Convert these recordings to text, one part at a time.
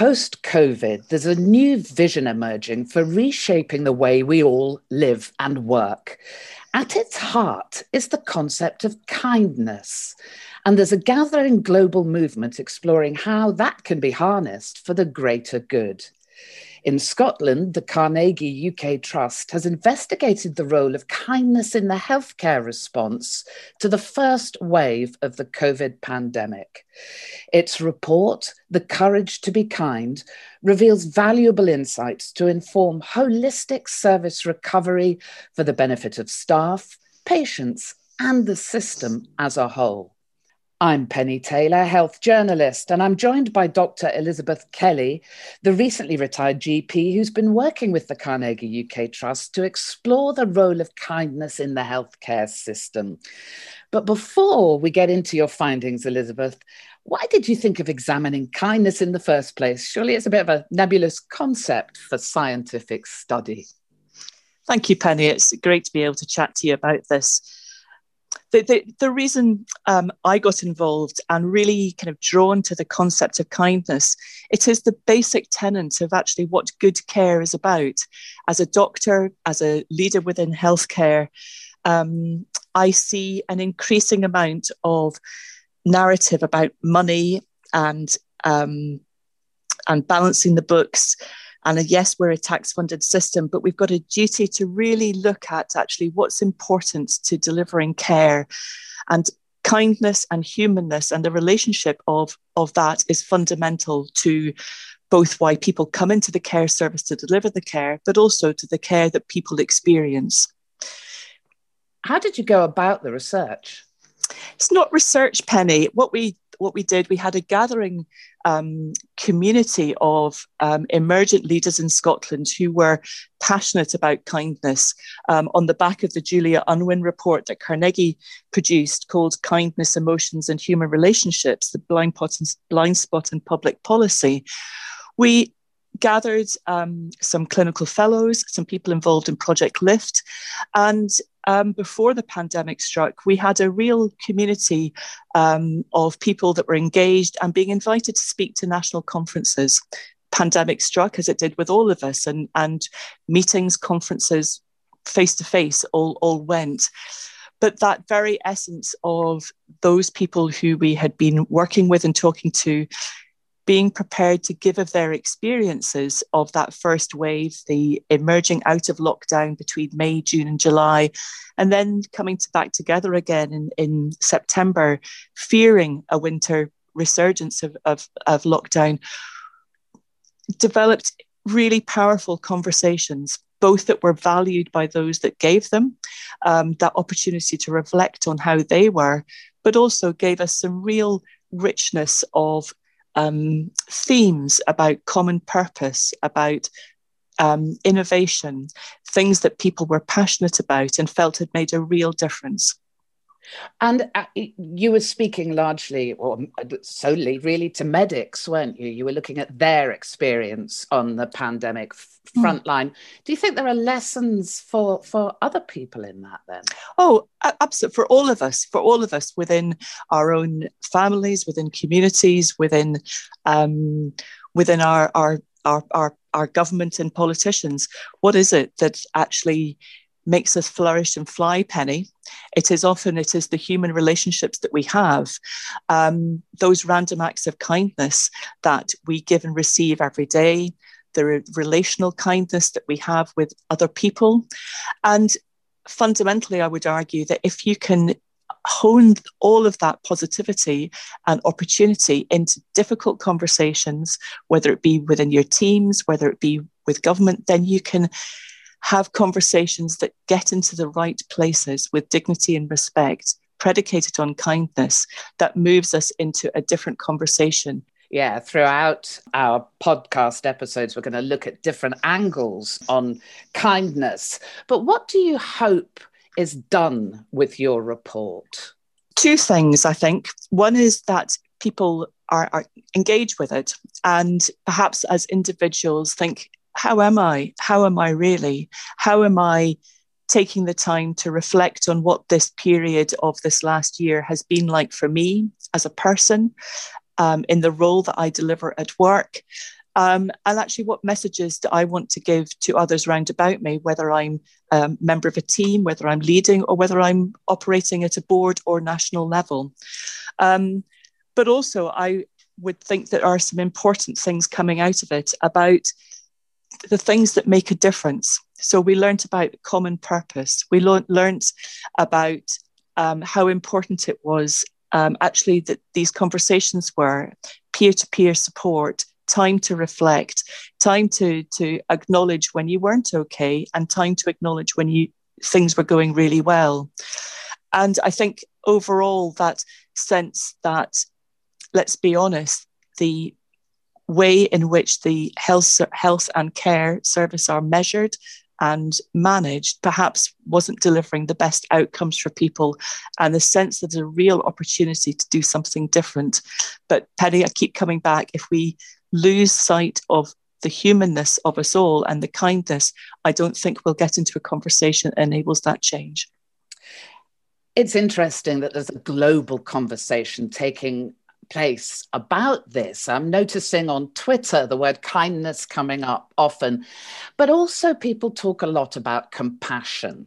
Post COVID, there's a new vision emerging for reshaping the way we all live and work. At its heart is the concept of kindness. And there's a gathering global movement exploring how that can be harnessed for the greater good. In Scotland, the Carnegie UK Trust has investigated the role of kindness in the healthcare response to the first wave of the COVID pandemic. Its report, The Courage to Be Kind, reveals valuable insights to inform holistic service recovery for the benefit of staff, patients, and the system as a whole. I'm Pennie Taylor, health journalist, and I'm joined by Dr. Elizabeth Kelly, the recently retired GP who's been working with the Carnegie UK Trust to explore the role of kindness in the healthcare system. But before we get into your findings, Elizabeth, why did you think of examining kindness in the first place? Surely it's a bit of a nebulous concept for scientific study. Thank you, Pennie. It's great to be able to chat to you about this the, the, the reason um, I got involved and really kind of drawn to the concept of kindness, it is the basic tenet of actually what good care is about. As a doctor, as a leader within healthcare, um, I see an increasing amount of narrative about money and um, and balancing the books and yes, we're a tax funded system, but we've got a duty to really look at actually what's important to delivering care. And kindness and humanness and the relationship of, of that is fundamental to both why people come into the care service to deliver the care, but also to the care that people experience. How did you go about the research? It's not research, Pennie. What we what we did, we had a gathering um, community of um, emergent leaders in Scotland who were passionate about kindness um, on the back of the Julia Unwin report that Carnegie produced called Kindness, Emotions and Human Relationships, the blind, blind spot in public policy. We gathered um, some clinical fellows, some people involved in Project Lift, and um, before the pandemic struck, we had a real community um, of people that were engaged and being invited to speak to national conferences. Pandemic struck, as it did with all of us, and, and meetings, conferences, face to face, all all went. But that very essence of those people who we had been working with and talking to being prepared to give of their experiences of that first wave, the emerging out of lockdown between May, June, and July, and then coming to back together again in, in September, fearing a winter resurgence of, of, of lockdown, developed really powerful conversations both that were valued by those that gave them um, that opportunity to reflect on how they were, but also gave us some real richness of um, themes about common purpose, about um, innovation, things that people were passionate about and felt had made a real difference. And uh, you were speaking largely, or solely, really to medics, weren't you? You were looking at their experience on the pandemic front line. Mm. Do you think there are lessons for for other people in that then? Oh, absolutely. For all of us, for all of us within our own families, within communities, within um, within our our our our our government and politicians. What is it that actually makes us flourish and fly, Pennie. It is often it is the human relationships that we have, um, those random acts of kindness that we give and receive every day, the relational kindness that we have with other people, and fundamentally, I would argue that if you can hone all of that positivity and opportunity into difficult conversations, whether it be within your teams, whether it be with government, then you can have conversations that get into the right places with dignity and respect, predicated on kindness, that moves us into a different conversation. Yeah, throughout our podcast episodes, we're going to look at different angles on kindness. But what do you hope is done with your report? Two things, I think. One is that people are, are engaged with it and perhaps as individuals think how am I? How am I really? How am I taking the time to reflect on what this period of this last year has been like for me as a person, um, in the role that I deliver at work, Um, and actually, what messages do I want to give to others round about me, whether I'm a member of a team, whether I'm leading, or whether I'm operating at a board or national level? Um, but also, I would think there are some important things coming out of it about the things that make a difference. So we learned about common purpose. We learned about um, how important it was um, actually that these conversations were peer-to-peer support, time to reflect, time to to acknowledge when you weren't okay, and time to acknowledge when you things were going really well. And I think overall that sense that, let's be honest, the way in which the health, health and care service are measured and managed perhaps wasn't delivering the best outcomes for people and the sense that there's a real opportunity to do something different. But Pennie, I keep coming back. If we lose sight of the humanness of us all and the kindness, I don't think we'll get into a conversation that enables that change. It's interesting that there's a global conversation taking place about this. I'm noticing on Twitter the word kindness coming up often, but also people talk a lot about compassion.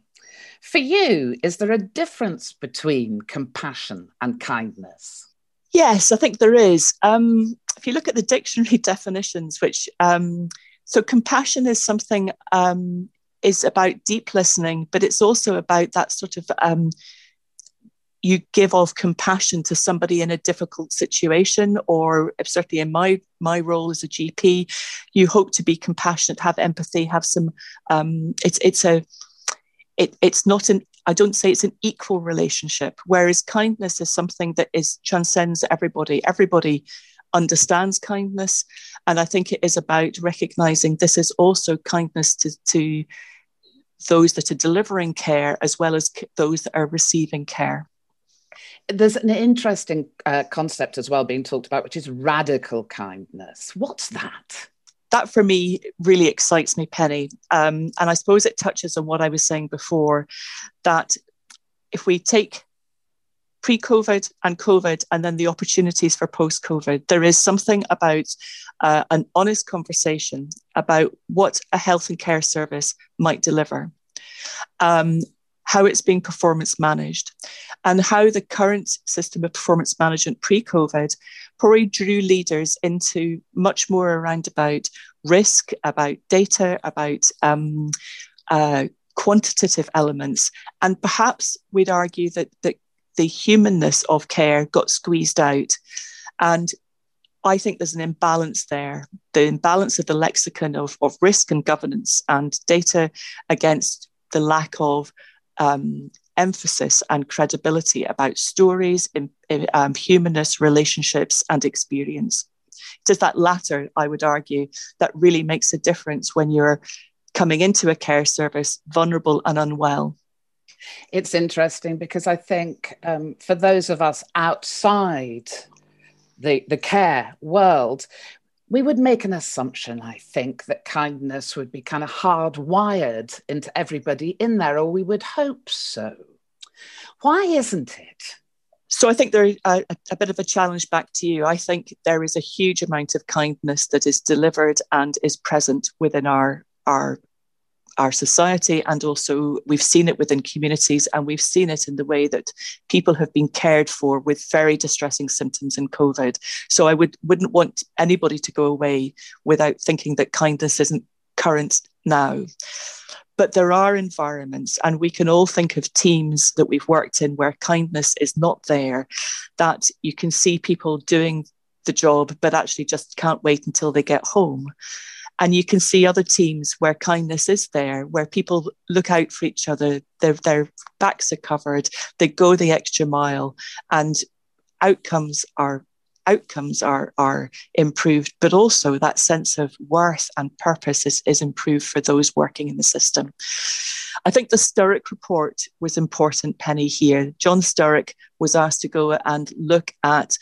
For you, is there a difference between compassion and kindness? Yes, I think there is. Um, if you look at the dictionary definitions, which um, so compassion is something um, is about deep listening, but it's also about that sort of um, you give of compassion to somebody in a difficult situation or certainly in my my role as a gp you hope to be compassionate have empathy have some um, it's it's a it, it's not an i don't say it's an equal relationship whereas kindness is something that is transcends everybody. Everybody understands kindness and i think it is about recognizing this is also kindness to, to those that are delivering care as well as those that are receiving care there's an interesting uh, concept as well being talked about, which is radical kindness. What's that? That for me really excites me, Pennie. Um, and I suppose it touches on what I was saying before that if we take pre COVID and COVID, and then the opportunities for post COVID, there is something about uh, an honest conversation about what a health and care service might deliver. Um, how it's being performance managed, and how the current system of performance management pre COVID probably drew leaders into much more around about risk, about data, about um, uh, quantitative elements. And perhaps we'd argue that, that the humanness of care got squeezed out. And I think there's an imbalance there the imbalance of the lexicon of, of risk and governance and data against the lack of um, emphasis and credibility about stories, in, in, um, humanness, relationships, and experience. It is that latter, I would argue, that really makes a difference when you're coming into a care service vulnerable and unwell. It's interesting because I think um, for those of us outside the, the care world, we would make an assumption, I think, that kindness would be kind of hardwired into everybody in there, or we would hope so. Why isn't it? So I think there is uh, a, a, bit of a challenge back to you. I think there is a huge amount of kindness that is delivered and is present within our our our society and also we've seen it within communities and we've seen it in the way that people have been cared for with very distressing symptoms in covid. So i would wouldn't want anybody to go away without thinking that kindness isn't current now. But there are environments and we can all think of teams that we've worked in where kindness is not there that you can see people doing the job but actually just can't wait until they get home and you can see other teams where kindness is there, where people look out for each other, their, their backs are covered, they go the extra mile, and outcomes are outcomes are are improved. But also that sense of worth and purpose is, is improved for those working in the system. I think the sturrock report was important pennie here. John sturrock was asked to go and look at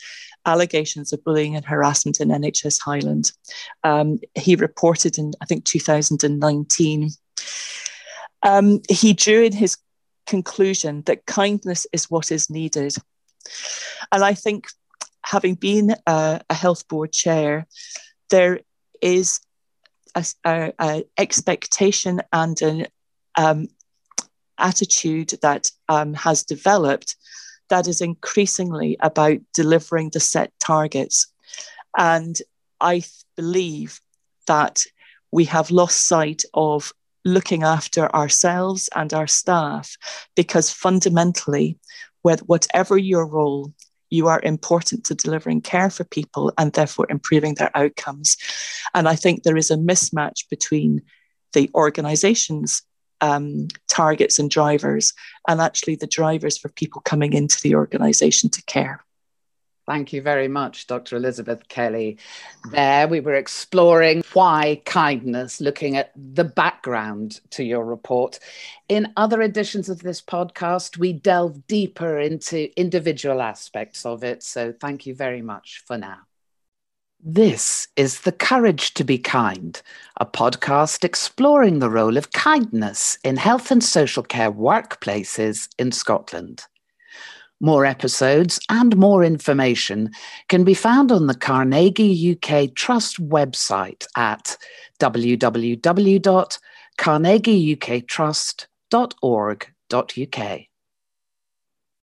allegations of bullying and harassment in NHS Highland. Um, he reported in, I think, 2019. Um, he drew in his conclusion that kindness is what is needed. And I think, having been a, health board chair, there is a, a, a expectation and an um, attitude that um, has developed that is increasingly about delivering the set targets. And I believe that we have lost sight of looking after ourselves and our staff because fundamentally, with whatever your role, you are important to delivering care for people and therefore improving their outcomes. And I think there is a mismatch between the organization's um, targets and drivers and actually the drivers for people coming into the organization to care. Thank you very much, Dr. Elizabeth Kelly. There we were exploring why kindness, looking at the background to your report. In other editions of this podcast, we delve deeper into individual aspects of it. So thank you very much for now. This is The Courage to Be Kind, a podcast exploring the role of kindness in health and social care workplaces in Scotland. More episodes and more information can be found on the Carnegie UK Trust website at www.carnegieuktrust.org.uk.